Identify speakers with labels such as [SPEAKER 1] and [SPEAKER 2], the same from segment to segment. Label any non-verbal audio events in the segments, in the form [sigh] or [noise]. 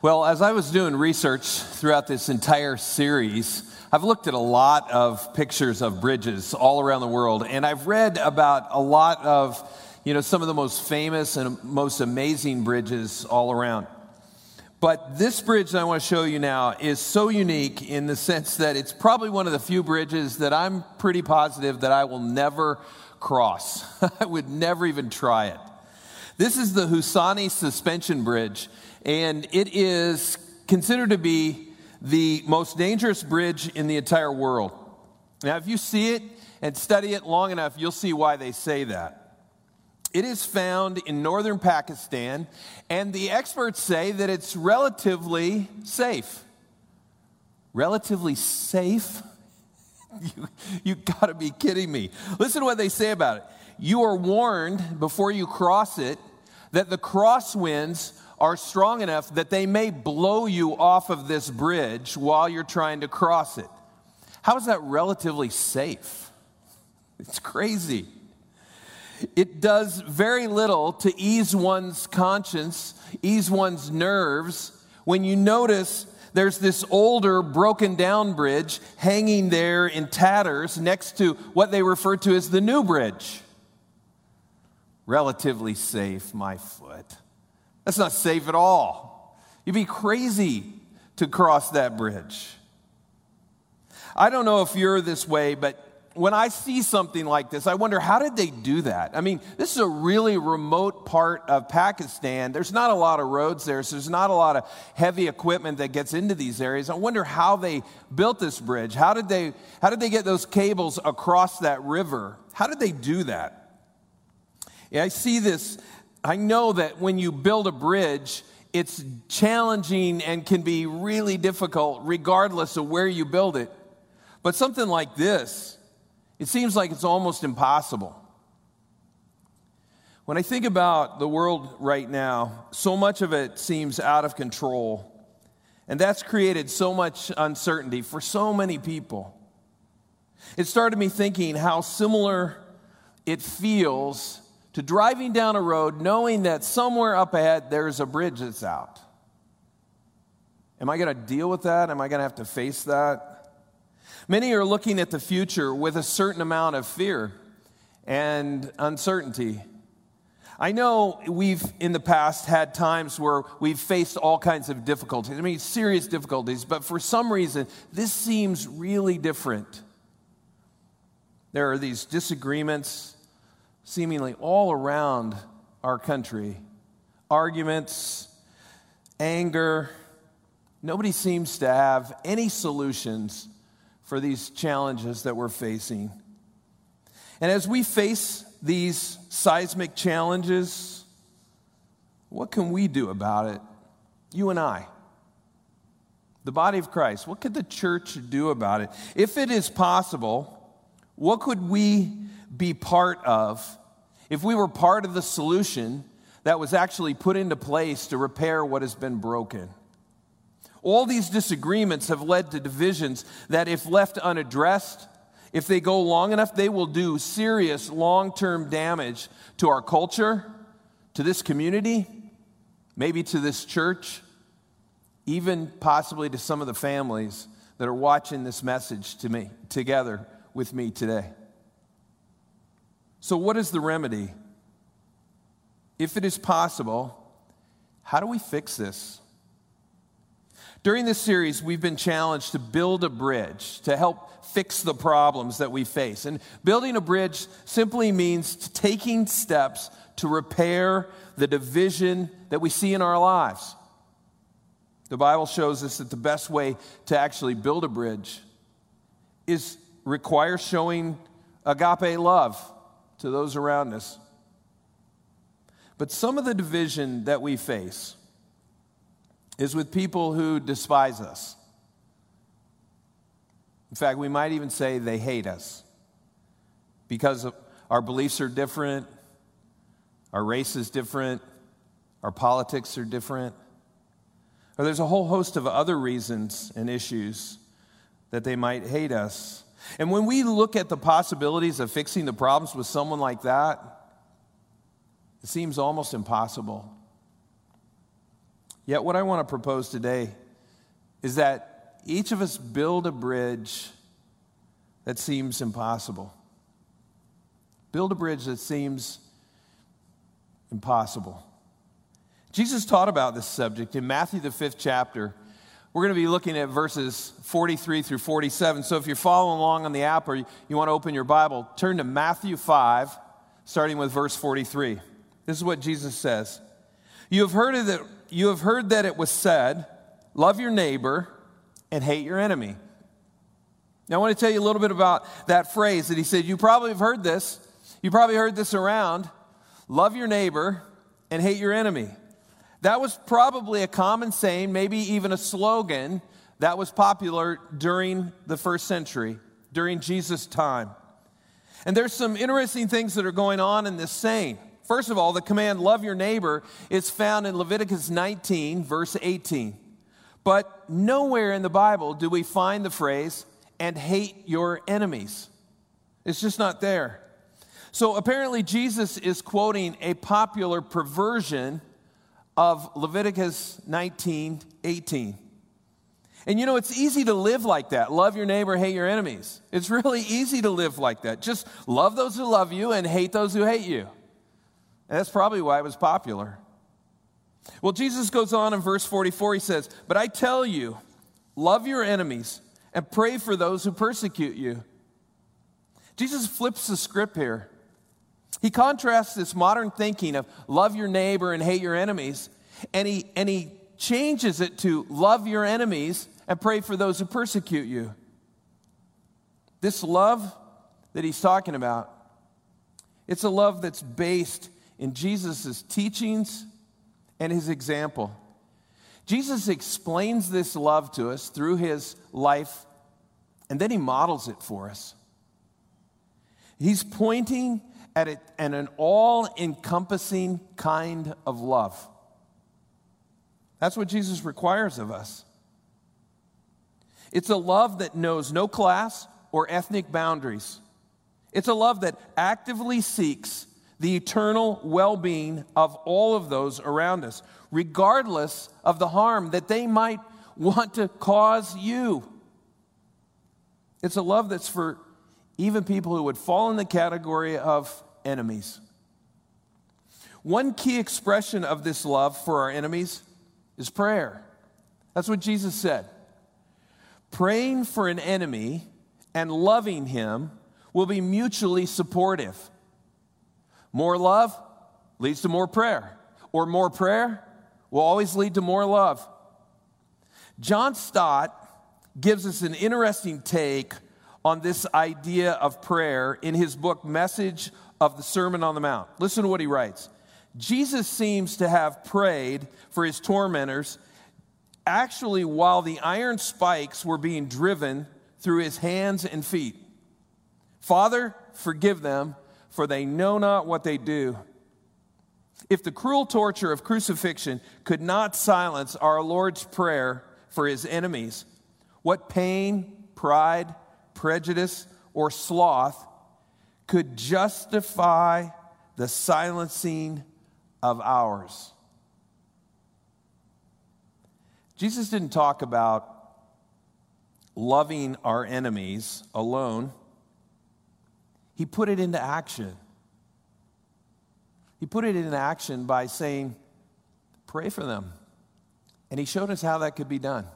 [SPEAKER 1] Well, as I was doing research throughout this entire series, I've looked at a lot of pictures of bridges all around the world, and I've read about a lot of, you know, some of the most famous and most amazing bridges all around. But this bridge that I want to show you now is so unique in the sense that it's probably one of the few bridges that I'm pretty positive that I will never cross. [laughs] I would never even try it. This is the Hussaini Suspension Bridge and it is considered to be the most dangerous bridge in the entire world. Now, if you see it and study it long enough, you'll see why they say that. It is found in northern Pakistan, and the experts say that it's relatively safe. Relatively safe? [laughs] You, you gotta be kidding me. Listen to what they say about it. You are warned before you cross it that the crosswinds are strong enough that they may blow you off of this bridge while you're trying to cross it. How is that relatively safe? It's crazy. It does very little to ease one's conscience, ease one's nerves, when you notice there's this older, broken down bridge hanging there in tatters next to what they refer to as the new bridge. Relatively safe, my foot. That's not safe at all. You'd be crazy to cross that bridge. I don't know if you're this way, but when I see something like this, I wonder how did they do that? I mean, this is a really remote part of Pakistan. There's not a lot of roads there, so there's not a lot of heavy equipment that gets into these areas. I wonder how they built this bridge. How did they how did they get those cables across that river? How did they do that? Yeah, I see this I know that when you build a bridge, it's challenging and can be really difficult regardless of where you build it. But something like this, it seems like it's almost impossible. When I think about the world right now, so much of it seems out of control. And that's created so much uncertainty for so many people. It started me thinking how similar it feels to driving down a road knowing that somewhere up ahead there's a bridge that's out. Am I going to deal with that? Am I going to have to face that? Many are looking at the future with a certain amount of fear and uncertainty. I know we've in the past had times where we've faced all kinds of difficulties. I mean, serious difficulties, but for some reason, this seems really different. There are these disagreements, seemingly all around our country arguments, anger. Nobody seems to have any solutions for these challenges that we're facing. And as we face these seismic challenges, what can we do about it? You and I. The body of Christ. What could the church do about it? If it is possible, what could we be part of if we were part of the solution that was actually put into place to repair what has been broken. All these disagreements have led to divisions that, if left unaddressed, if they go long enough, they will do serious long term damage to our culture, to this community, maybe to this church, even possibly to some of the families that are watching this message to me together with me today. So, what is the remedy? If it is possible, how do we fix this? During this series, we've been challenged to build a bridge to help fix the problems that we face. And building a bridge simply means taking steps to repair the division that we see in our lives. The Bible shows us that the best way to actually build a bridge is require showing agape love to those around us. But some of the division that we face is with people who despise us. In fact, we might even say they hate us because our beliefs are different, our race is different, our politics are different. Or there's a whole host of other reasons and issues that they might hate us. And when we look at the possibilities of fixing the problems with someone like that, it seems almost impossible. Yet, what I want to propose today is that each of us build a bridge that seems impossible. Build a bridge that seems impossible. Jesus taught about this subject in Matthew, the fifth chapter. We're going to be looking at verses 43 through 47. So if you're following along on the app or you, want to open your Bible, turn to Matthew 5, starting with verse 43. This is what Jesus says You have heard, that, you have heard that it was said, Love your neighbor and hate your enemy. Now, I want to tell you a little bit about that phrase that he said. You probably have heard this. You probably heard this around love your neighbor and hate your enemy. That was probably a common saying, maybe even a slogan that was popular during the first century, during Jesus' time. And there's some interesting things that are going on in this saying. First of all, the command, love your neighbor, is found in Leviticus 19, verse 18. But nowhere in the Bible do we find the phrase, and hate your enemies. It's just not there. So apparently, Jesus is quoting a popular perversion of Leviticus 19 18. And you know, it's easy to live like that. Love your neighbor, hate your enemies. It's really [laughs] easy to live like that. Just love those who love you and hate those who hate you. And that's probably why it was popular. Well, Jesus goes on in verse 44, he says, But I tell you, love your enemies and pray for those who persecute you. Jesus flips the script here. He contrasts this modern thinking of love your neighbor and hate your enemies, and he, and he changes it to love your enemies and pray for those who persecute you. This love that he's talking about, it's a love that's based in Jesus' teachings and his example. Jesus explains this love to us through his life, and then he models it for us. He's pointing at, it, at an all encompassing kind of love. That's what Jesus requires of us. It's a love that knows no class or ethnic boundaries. It's a love that actively seeks the eternal well being of all of those around us, regardless of the harm that they might want to cause you. It's a love that's for even people who would fall in the category of enemies. One key expression of this love for our enemies is prayer. That's what Jesus said. Praying for an enemy and loving him will be mutually supportive. More love leads to more prayer, or more prayer will always lead to more love. John Stott gives us an interesting take on this idea of prayer in his book, Message of the Sermon on the Mount. Listen to what he writes. Jesus seems to have prayed for his tormentors actually while the iron spikes were being driven through his hands and feet. Father, forgive them, for they know not what they do. If the cruel torture of crucifixion could not silence our Lord's prayer for his enemies, what pain, pride, prejudice, or sloth could justify the silencing of ours? Jesus didn't talk about loving our enemies alone. He put it into action. He put it into action by saying, Pray for them. And he showed us how that could be done.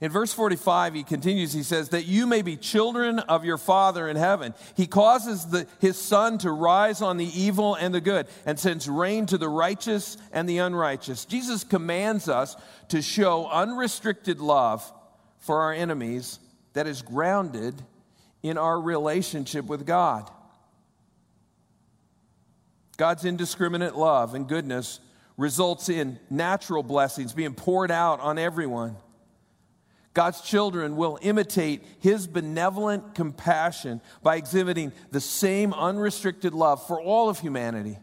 [SPEAKER 1] In verse 45, he continues, he says, That you may be children of your Father in heaven. He causes the, his sun to rise on the evil and the good, and sends rain to the righteous and the unrighteous. Jesus commands us to show unrestricted love for our enemies that is grounded in our relationship with God. God's indiscriminate love and goodness results in natural blessings being poured out on everyone. God's children will imitate his benevolent compassion by exhibiting the same unrestricted love for all of humanity.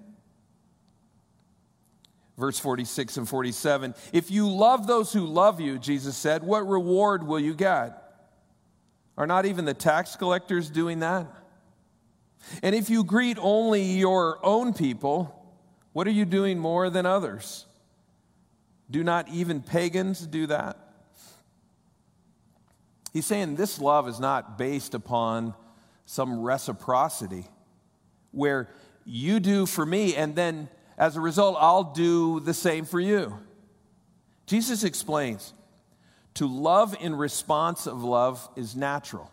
[SPEAKER 1] Verse 46 and 47 If you love those who love you, Jesus said, what reward will you get? Are not even the tax collectors doing that? And if you greet only your own people, What are you doing more than others? Do not even pagans do that? He's saying this love is not based upon some reciprocity where you do for me, and then as a result, I'll do the same for you. Jesus explains to love in response of love is natural.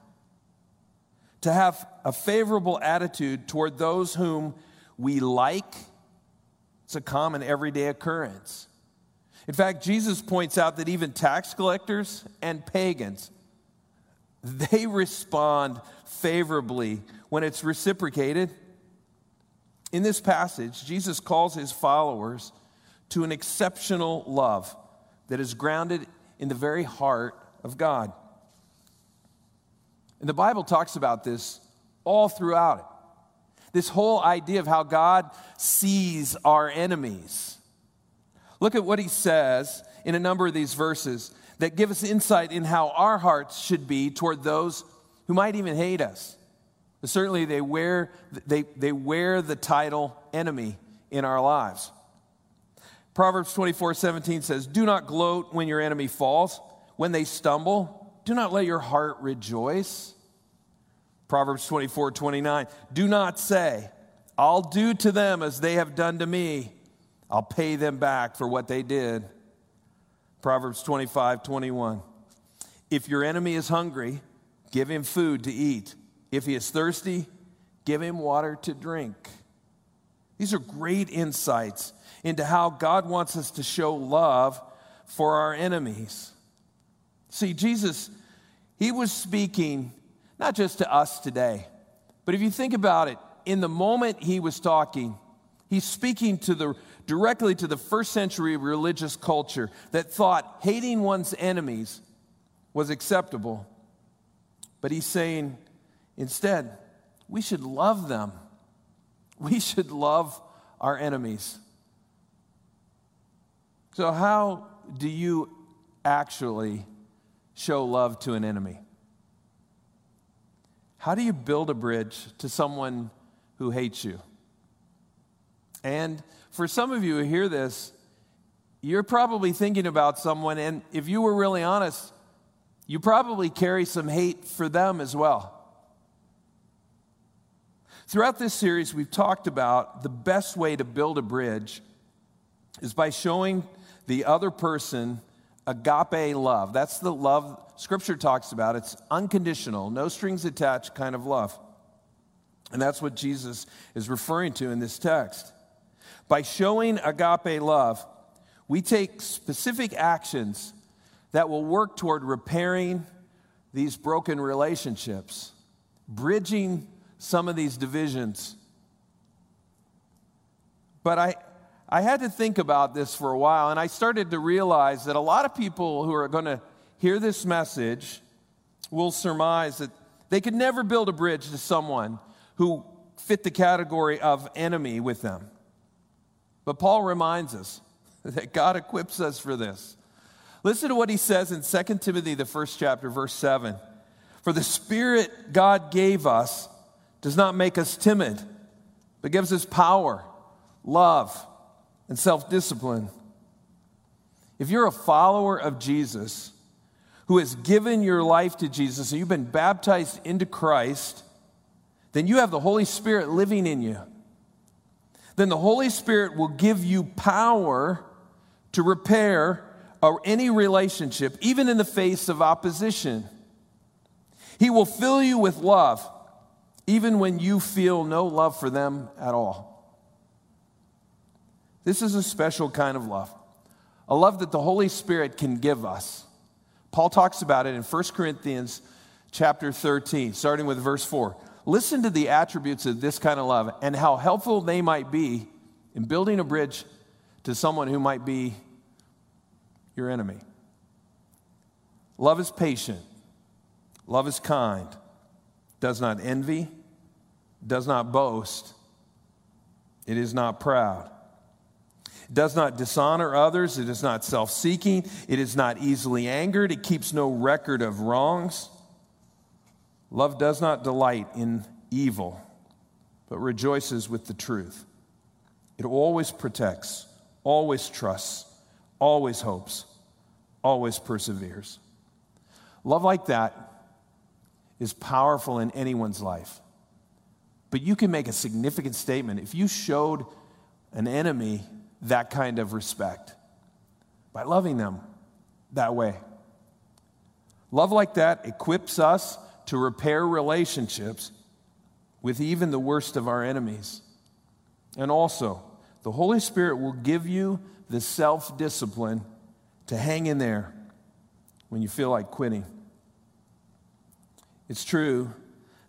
[SPEAKER 1] To have a favorable attitude toward those whom we like, it's a common everyday occurrence. In fact, Jesus points out that even tax collectors and pagans, they respond favorably when it's reciprocated. In this passage, Jesus calls his followers to an exceptional love that is grounded in the very heart of God. And the Bible talks about this all throughout it. This whole idea of how God sees our enemies. Look at what he says in a number of these verses that give us insight in how our hearts should be toward those who might even hate us. Certainly, they wear, they, they wear the title enemy in our lives. Proverbs 24 17 says, Do not gloat when your enemy falls. When they stumble, do not let your heart rejoice. Proverbs 24 29, do not say, I'll do to them as they have done to me. I'll pay them back for what they did. Proverbs 25 21, if your enemy is hungry, give him food to eat. If he is thirsty, give him water to drink. These are great insights into how God wants us to show love for our enemies. See, Jesus, he was speaking not just to us today, but if you think about it, in the moment he was talking, he's speaking to the directly to the first century religious culture that thought hating one's enemies was acceptable. But he's saying, Instead, we should love them. We should love our enemies. So, how do you actually show love to an enemy? How do you build a bridge to someone who hates you? And for some of you who hear this, you're probably thinking about someone, and if you were really honest, you probably carry some hate for them as well. Throughout this series, we've talked about the best way to build a bridge is by showing the other person agape love. That's the love Scripture talks about. It's unconditional, no strings attached kind of love. And that's what Jesus is referring to in this text. By showing agape love, we take specific actions that will work toward repairing these broken relationships, bridging some of these divisions. But I, I had to think about this for a while, and I started to realize that a lot of people who are going to hear this message will surmise that they could never build a bridge to someone who fit the category of enemy with them. But Paul reminds us [laughs] that God equips us for this. Listen to what he says in 2 Timothy, the first chapter, verse 7. For the Spirit God gave us does not make us timid, but gives us power, love, and self discipline. If you're a follower of Jesus who has given your life to Jesus and you've been baptized into Christ, then you have the Holy Spirit living in you. Then the Holy Spirit will give you power to repair any relationship, even in the face of opposition. He will fill you with love even when you feel no love for them at all. This is a special kind of love, a love that the Holy Spirit can give us. Paul talks about it in 1 Corinthians chapter 13, starting with verse 4. Listen to the attributes of this kind of love and how helpful they might be in building a bridge to someone who might be your enemy. Love is patient, love is kind, does not envy. Does not boast, it is not proud. It does not dishonor others, it is not self seeking, it is not easily angered, it keeps no record of wrongs. Love does not delight in evil, but rejoices with the truth. It always protects, always trusts, always hopes, always perseveres. Love like that is powerful in anyone's life. But you can make a significant statement if you showed an enemy that kind of respect by loving them that way. Love like that equips us to repair relationships with even the worst of our enemies. And also, the Holy Spirit will give you the self discipline to hang in there when you feel like quitting. It's true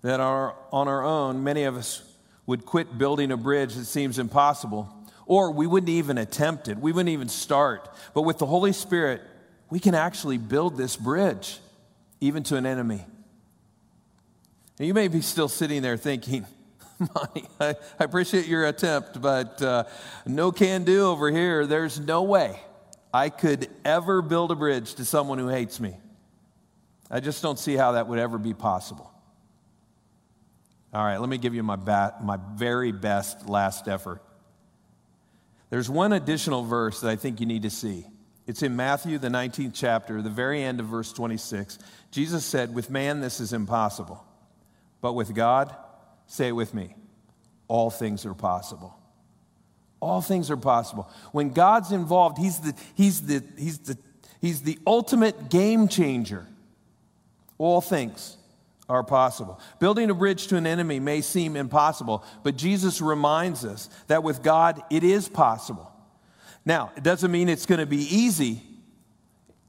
[SPEAKER 1] that our, on our own, many of us would quit building a bridge that seems impossible, or we wouldn't even attempt it. We wouldn't even start. But with the Holy Spirit, we can actually build this bridge, even to an enemy. And you may be still sitting there thinking, [laughs] Monty, I, I appreciate your attempt, but uh, no can do over here. There's no way I could ever build a bridge to someone who hates me. I just don't see how that would ever be possible. All right, let me give you my, ba- my very best last effort. There's one additional verse that I think you need to see. It's in Matthew, the 19th chapter, the very end of verse 26. Jesus said, With man, this is impossible, but with God, Say it with me. All things are possible. All things are possible. When God's involved, He's the, he's the, he's the, he's the ultimate game changer. All things are possible. Building a bridge to an enemy may seem impossible, but Jesus reminds us that with God, it is possible. Now, it doesn't mean it's going to be easy,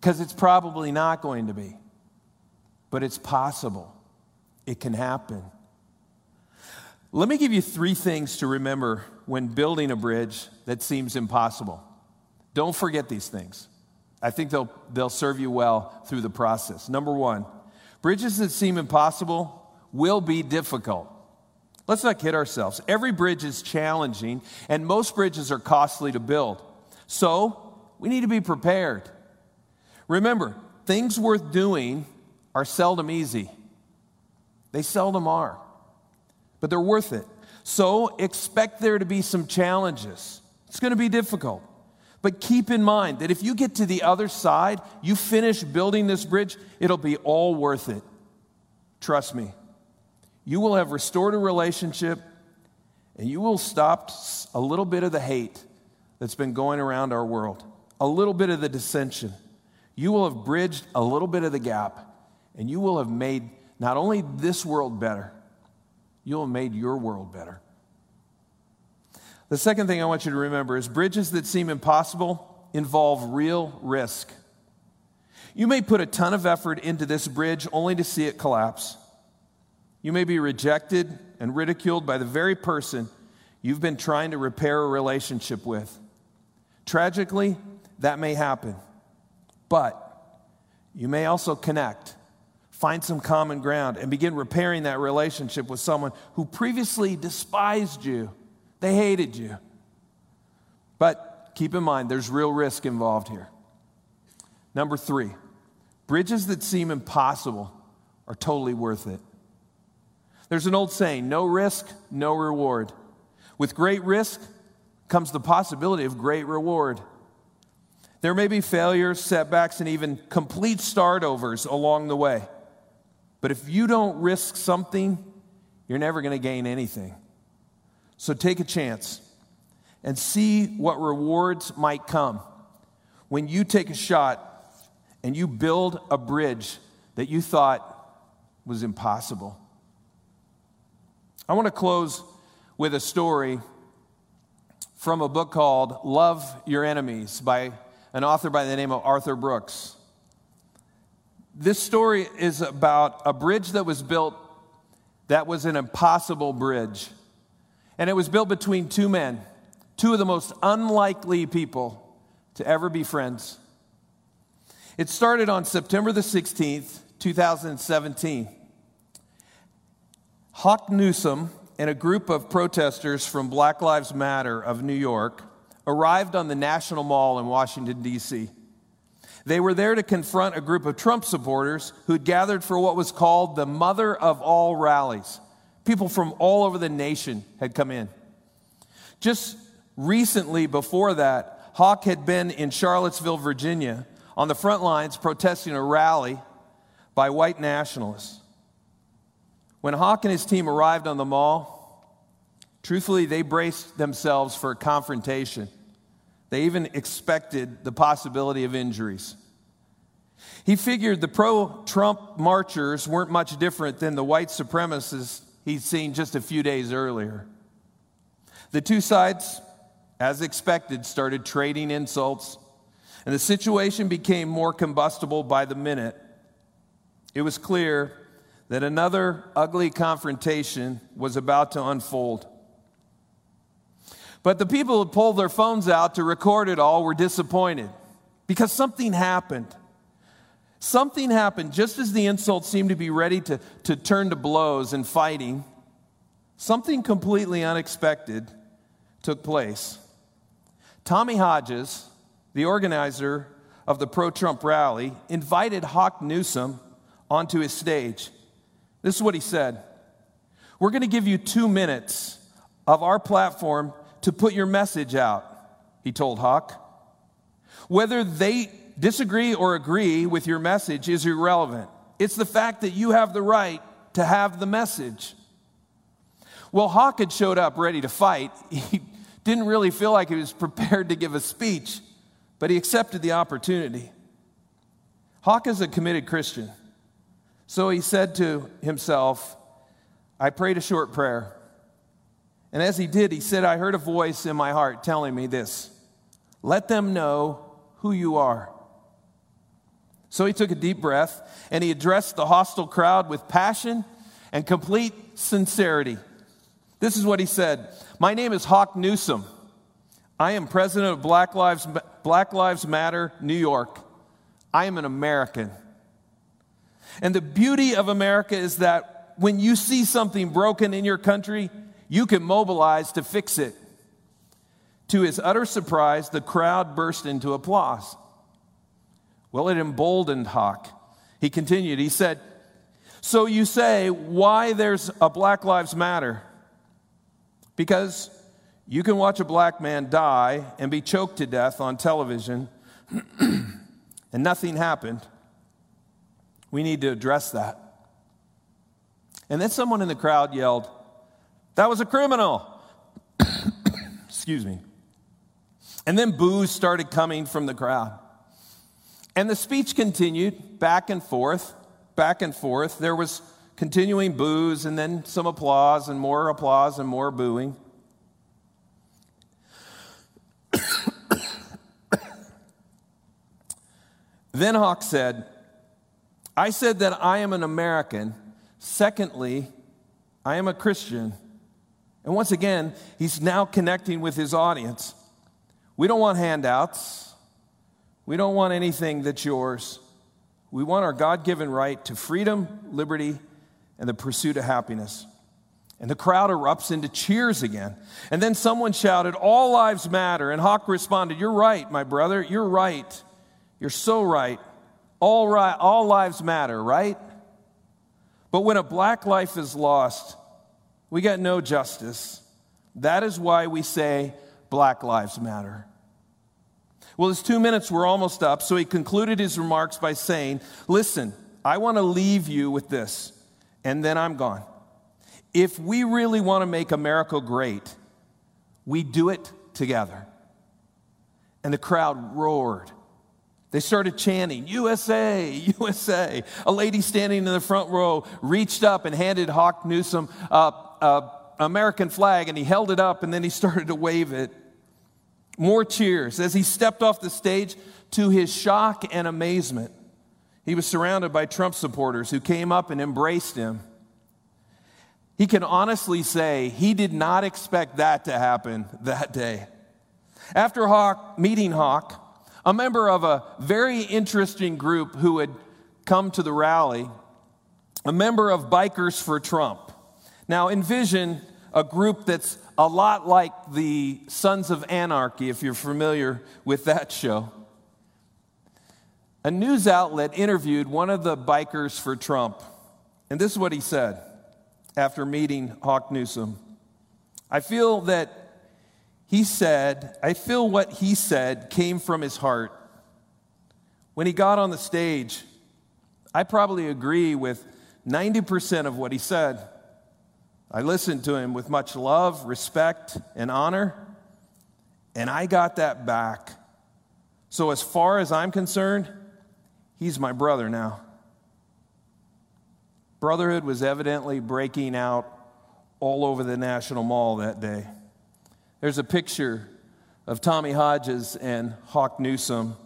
[SPEAKER 1] because it's probably not going to be, but it's possible. It can happen. Let me give you three things to remember when building a bridge that seems impossible. Don't forget these things. I think they'll, they'll serve you well through the process. Number one, bridges that seem impossible will be difficult. Let's not kid ourselves. Every bridge is challenging, and most bridges are costly to build. So, we need to be prepared. Remember, things worth doing are seldom easy, they seldom are but they're worth it. So expect there to be some challenges. It's going to be difficult. But keep in mind that if you get to the other side, you finish building this bridge, it'll be all worth it. Trust me. You will have restored a relationship and you will stop a little bit of the hate that's been going around our world, a little bit of the dissension. You will have bridged a little bit of the gap and you will have made not only this world better, You'll have made your world better. The second thing I want you to remember is bridges that seem impossible involve real risk. You may put a ton of effort into this bridge only to see it collapse. You may be rejected and ridiculed by the very person you've been trying to repair a relationship with. Tragically, that may happen. But you may also connect find some common ground, and begin repairing that relationship with someone who previously despised you. They hated you. But keep in mind, there's real risk involved here. Number three, bridges that seem impossible are totally worth it. There's an old saying no risk, no reward. With great risk comes the possibility of great reward. There may be failures, setbacks, and even complete start overs along the way. But if you don't risk something, you're never going to gain anything. So take a chance and see what rewards might come when you take a shot and you build a bridge that you thought was impossible. I want to close with a story from a book called Love Your Enemies by an author by the name of Arthur Brooks. This story is about a bridge that was built that was an impossible bridge. And it was built between two men, two of the most unlikely people to ever be friends. It started on September the 16th, 2017. Hawk Newsome and a group of protesters from Black Lives Matter of New York arrived on the National Mall in Washington, D.C. They were there to confront a group of Trump supporters who'd gathered for what was called the mother of all rallies. People from all over the nation had come in. Just recently, before that, Hawk had been in Charlottesville, Virginia, on the front lines protesting a rally by white nationalists. When Hawk and his team arrived on the mall, truthfully, they braced themselves for a confrontation. They even expected the possibility of injuries. He figured the pro Trump marchers weren't much different than the white supremacists he'd seen just a few days earlier. The two sides, as expected, started trading insults, and the situation became more combustible by the minute. It was clear that another ugly confrontation was about to unfold. But the people who pulled their phones out to record it all were disappointed because something happened. Something happened just as the insults seemed to be ready to, to turn to blows and fighting. Something completely unexpected took place. Tommy Hodges, the organizer of the pro Trump rally, invited Hawk Newsome onto his stage. This is what he said We're going to give you two minutes of our platform to put your message out, he told Hawk. Whether they disagree or agree with your message is irrelevant. It's the fact that you have the right to have the message. Well, Hawk had showed up ready to fight. [laughs] He didn't really feel like he was prepared to give a speech, but he accepted the opportunity. Hawk is a committed Christian. So he said to himself, I prayed a short prayer. And as he did, he said, I heard a voice in my heart telling me this let them know who you are. So he took a deep breath and he addressed the hostile crowd with passion and complete sincerity. This is what he said My name is Hawk Newsome. I am president of Black Lives, Black Lives Matter New York. I am an American. And the beauty of America is that when you see something broken in your country, you can mobilize to fix it. To his utter surprise, the crowd burst into applause. Well, it emboldened Hawk. He continued, he said, So you say why there's a Black Lives Matter? Because you can watch a black man die and be choked to death on television, [clears throat] and nothing happened. We need to address that. And then someone in the crowd yelled, That was a criminal. [coughs] Excuse me. And then boos started coming from the crowd. And the speech continued back and forth, back and forth. There was continuing boos and then some applause and more applause and more booing. [coughs] then Hawk said, I said that I am an American. Secondly, I am a Christian. And once again, he's now connecting with his audience. We don't want handouts. We don't want anything that's yours. We want our God given right to freedom, liberty, and the pursuit of happiness. And the crowd erupts into cheers again. And then someone shouted, All lives matter. And Hawk responded, You're right, my brother. You're right. You're so right. All, right. all lives matter, right? But when a black life is lost, we got no justice. That is why we say Black Lives Matter. Well, his two minutes were almost up, so he concluded his remarks by saying, Listen, I want to leave you with this, and then I'm gone. If we really want to make America great, we do it together. And the crowd roared. They started chanting, USA, USA. A lady standing in the front row reached up and handed Hawk Newsome an American flag, and he held it up and then he [laughs] started to wave it. More cheers. As he stepped off the stage, to his shock and amazement, he was surrounded by Trump supporters who came up and embraced him. He can honestly say he did not expect that to happen that day. After Hawk, meeting Hawk, a member of a very interesting group who had come to the rally, a member of Bikers for Trump. Now, envision a group that's a lot like the Sons of Anarchy, if you're familiar with that show. A news outlet interviewed one of the bikers for Trump, and this is what he said after meeting Hawk Newsome. I feel that he said, I feel what he said came from his heart. When he got on the stage, I probably agree with 90% of what he said. I listened to him with much love, respect, and honor, and I got that back. So, as far as I'm concerned, he's my brother now. Brotherhood was evidently breaking out all over the National Mall that day. There's a picture of Tommy Hodges and Hawk Newsome.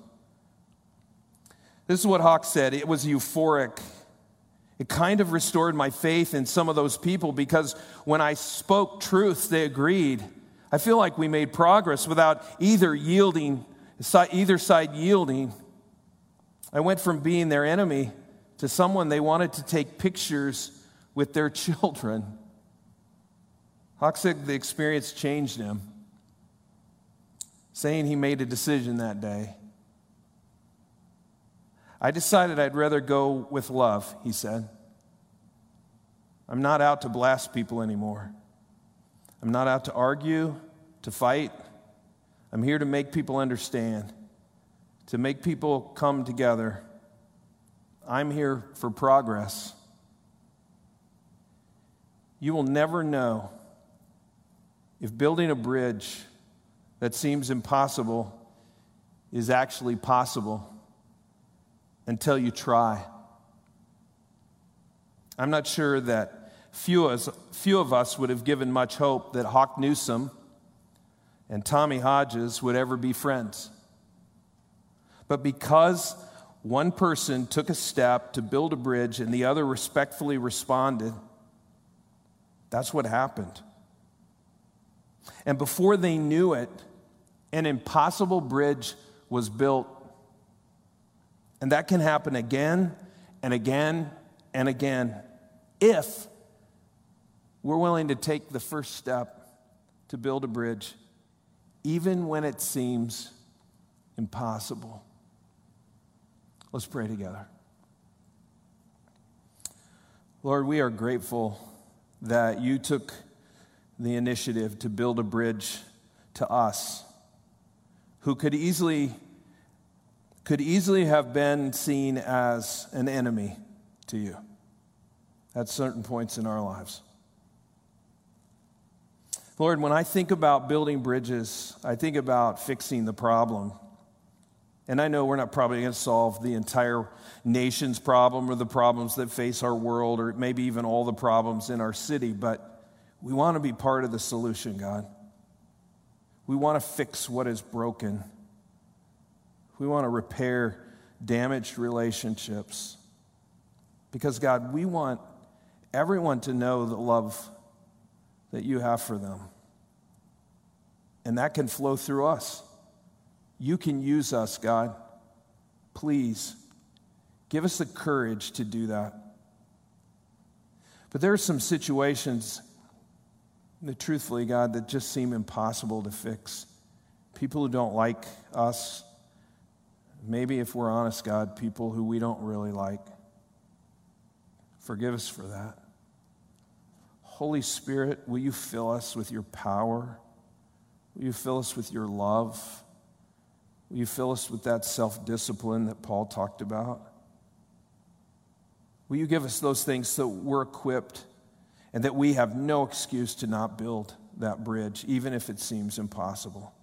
[SPEAKER 1] This is what Hawk said it was euphoric. It kind of restored my faith in some of those people because when I spoke truth, they agreed. I feel like we made progress without either yielding, either side yielding. I went from being their enemy to someone they wanted to take pictures with their [laughs] children. Hawk said the experience changed him, saying he made a decision that day. I decided I'd rather go with love, he said. I'm not out to blast people anymore. I'm not out to argue, to fight. I'm here to make people understand, to make people come together. I'm here for progress. You will never know if building a bridge that seems impossible is actually possible until you try. I'm not sure that few, as, few of us would have given much hope that Hawk Newsome and Tommy Hodges would ever be friends. But because one person took a step to build a bridge and the other respectfully responded, that's what happened. And before they knew it, an impossible bridge was built. And that can happen again and again and again if we're willing to take the first step to build a bridge, even when it seems impossible. Let's pray together. Lord, we are grateful that you took the initiative to build a bridge to us who could easily could easily have been seen as an enemy to you at certain points in our lives. Lord, when I think about building bridges, I think about fixing the problem. And I know we're not probably going to solve the entire nation's problem or the problems that face our world or maybe even all the problems in our city, but we want to be part of the solution, God. We want to fix what is broken. We want to repair damaged relationships. Because, God, we want everyone to know the love that you have for them. And that can flow through us. You can use us, God. Please give us the courage to do that. But there are some situations that truthfully, God, that just seem impossible to fix. People who don't like us, maybe if we're honest, God, people who we don't really like. Forgive us for that. Holy Spirit, will you fill us with your power? Will you fill us with your love? Will you fill us with that self discipline that Paul talked about? Will you give us those things so we're equipped and that we have no excuse to not build that bridge, even if it seems impossible.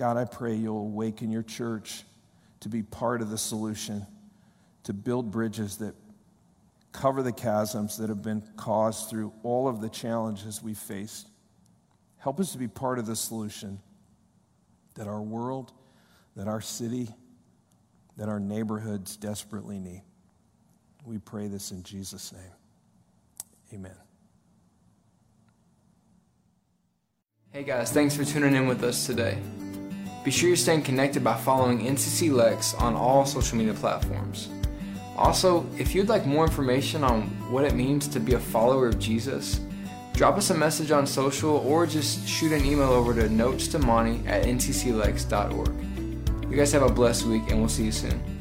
[SPEAKER 1] God, I pray you'll awaken your church to be part of the solution, to build bridges that cover the chasms that have been caused through all of the challenges we've faced. Help us to be part of the solution that our world, that our city, that our neighborhoods desperately need. We pray this in Jesus' name. Amen.
[SPEAKER 2] Hey guys, thanks for tuning in with us today. Be sure you're staying connected by following NCC Lex on all social media platforms. Also, if you'd like more information on what it means to be a follower of Jesus, drop us a message on social or just shoot an email over to notes to Monty at ncclex.org. You guys have a blessed week and we'll see you soon.